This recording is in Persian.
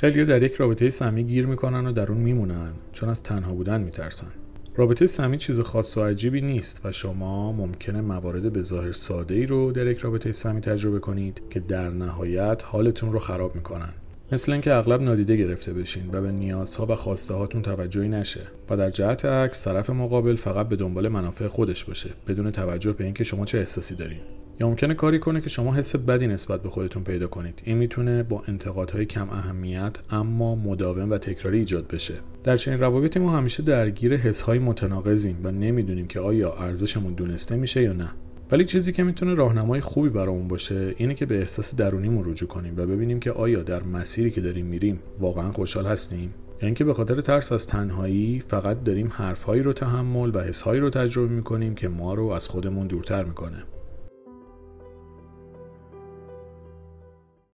خیلی در یک رابطه سمی گیر می‌کنن و در اون میمونن چون از تنها بودن میترسن. رابطه سمی چیز خاص و عجیبی نیست و شما ممکنه موارد به ظاهر ساده ای رو در یک رابطه سمی تجربه کنید که در نهایت حالتون رو خراب می‌کنن. مثل اینکه اغلب نادیده گرفته بشین و به نیازها و خواسته هاتون توجهی نشه و در جهت عکس طرف مقابل فقط به دنبال منافع خودش باشه بدون توجه به اینکه شما چه احساسی دارین. یا ممکنه کاری کنه که شما حس بدی نسبت به خودتون پیدا کنید. این می‌تونه با انتقادهای کم اهمیت اما مداوم و تکراری ایجاد بشه. در چنین روابطی ما همیشه درگیر حسهای متناقضیم و نمی‌دونیم که آیا ارزشمون دونسته میشه یا نه. ولی چیزی که می‌تونه راهنمای خوبی برامون باشه اینه که به احساس درونیمون رجوع کنیم و ببینیم که آیا در مسیری که داریم میریم واقعا خوشحال هستیم. یا اینکه به خاطر ترس از تنهایی فقط داریم حرفهایی رو تحمل و حسهایی رو تجربه می‌کنیم که ما رو از خودمون دورتر می‌کنه.